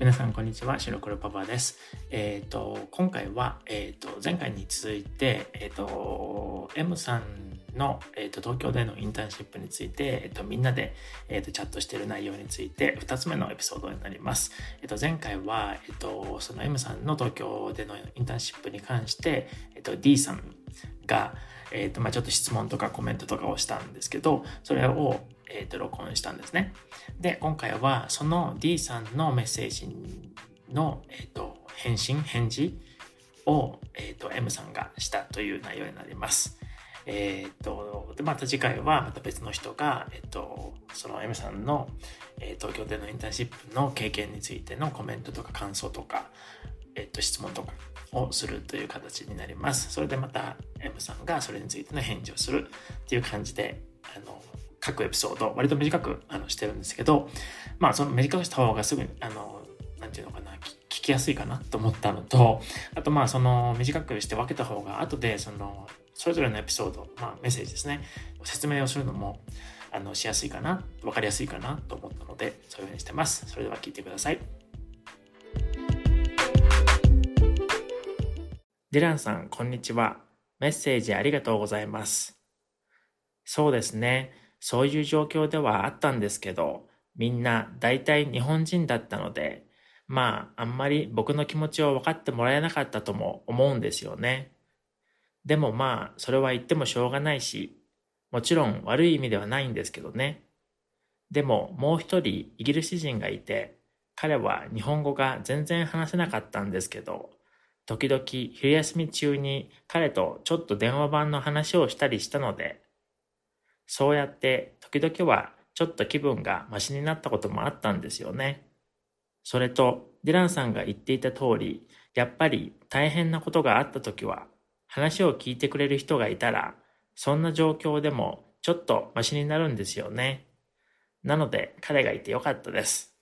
皆さんこんにちは白黒パパですえっ、ー、と今回はえっ、ー、と前回に続いてえっ、ー、と M さんの、えーと、東京でのインターンシップについて、えーと、みんなで、えーと、チャットしている内容について2つ目のエピソードになります。えー、と前回は、えー、とその M さんの東京でのインターンシップに関して、えー、と D さんが、えーとまあ、ちょっと質問とかコメントとかをしたんですけどそれを、えー、と録音したんですね。で今回はその D さんのメッセージの、えー、と返信返事を、えー、と M さんがしたという内容になります。えっ、と、で、また次回はまた別の人が、えっ、と、その M さんの、えー、東京でのインターンシップの経験についてのコメントとか感想とか、えっ、と、質問とかをするという形になります。それでまた M さんがそれについての返事をするっていう感じで、あの、各エピソード、割と短くあのしてるんですけど、まあ、その短くした方がすぐに、あの、なんていうのかな、聞きやすいかなと思ったのと、あとまあ、その短くして分けた方が、後でその、それぞれのエピソード、まあ、メッセージですね、説明をするのも、あの、しやすいかな、分かりやすいかなと思ったので、そういうふうにしてます。それでは聞いてください。ディランさん、こんにちは。メッセージありがとうございます。そうですね。そういう状況ではあったんですけど、みんな大体日本人だったので、まあ、あんまり僕の気持ちを分かってもらえなかったとも思うんですよね。でもまあ、それは言ってもしょうがないし、もちろん悪い意味ではないんですけどね。でももう一人イギリス人がいて、彼は日本語が全然話せなかったんですけど、時々昼休み中に彼とちょっと電話番の話をしたりしたので、そうやって時々はちょっと気分がマシになったこともあったんですよね。それと、ディランさんが言っていた通り、やっぱり大変なことがあった時は話を聞いてくれる人がいたら、そんな状況でもちょっとマシになるんですよね。なので彼がいてよかったです。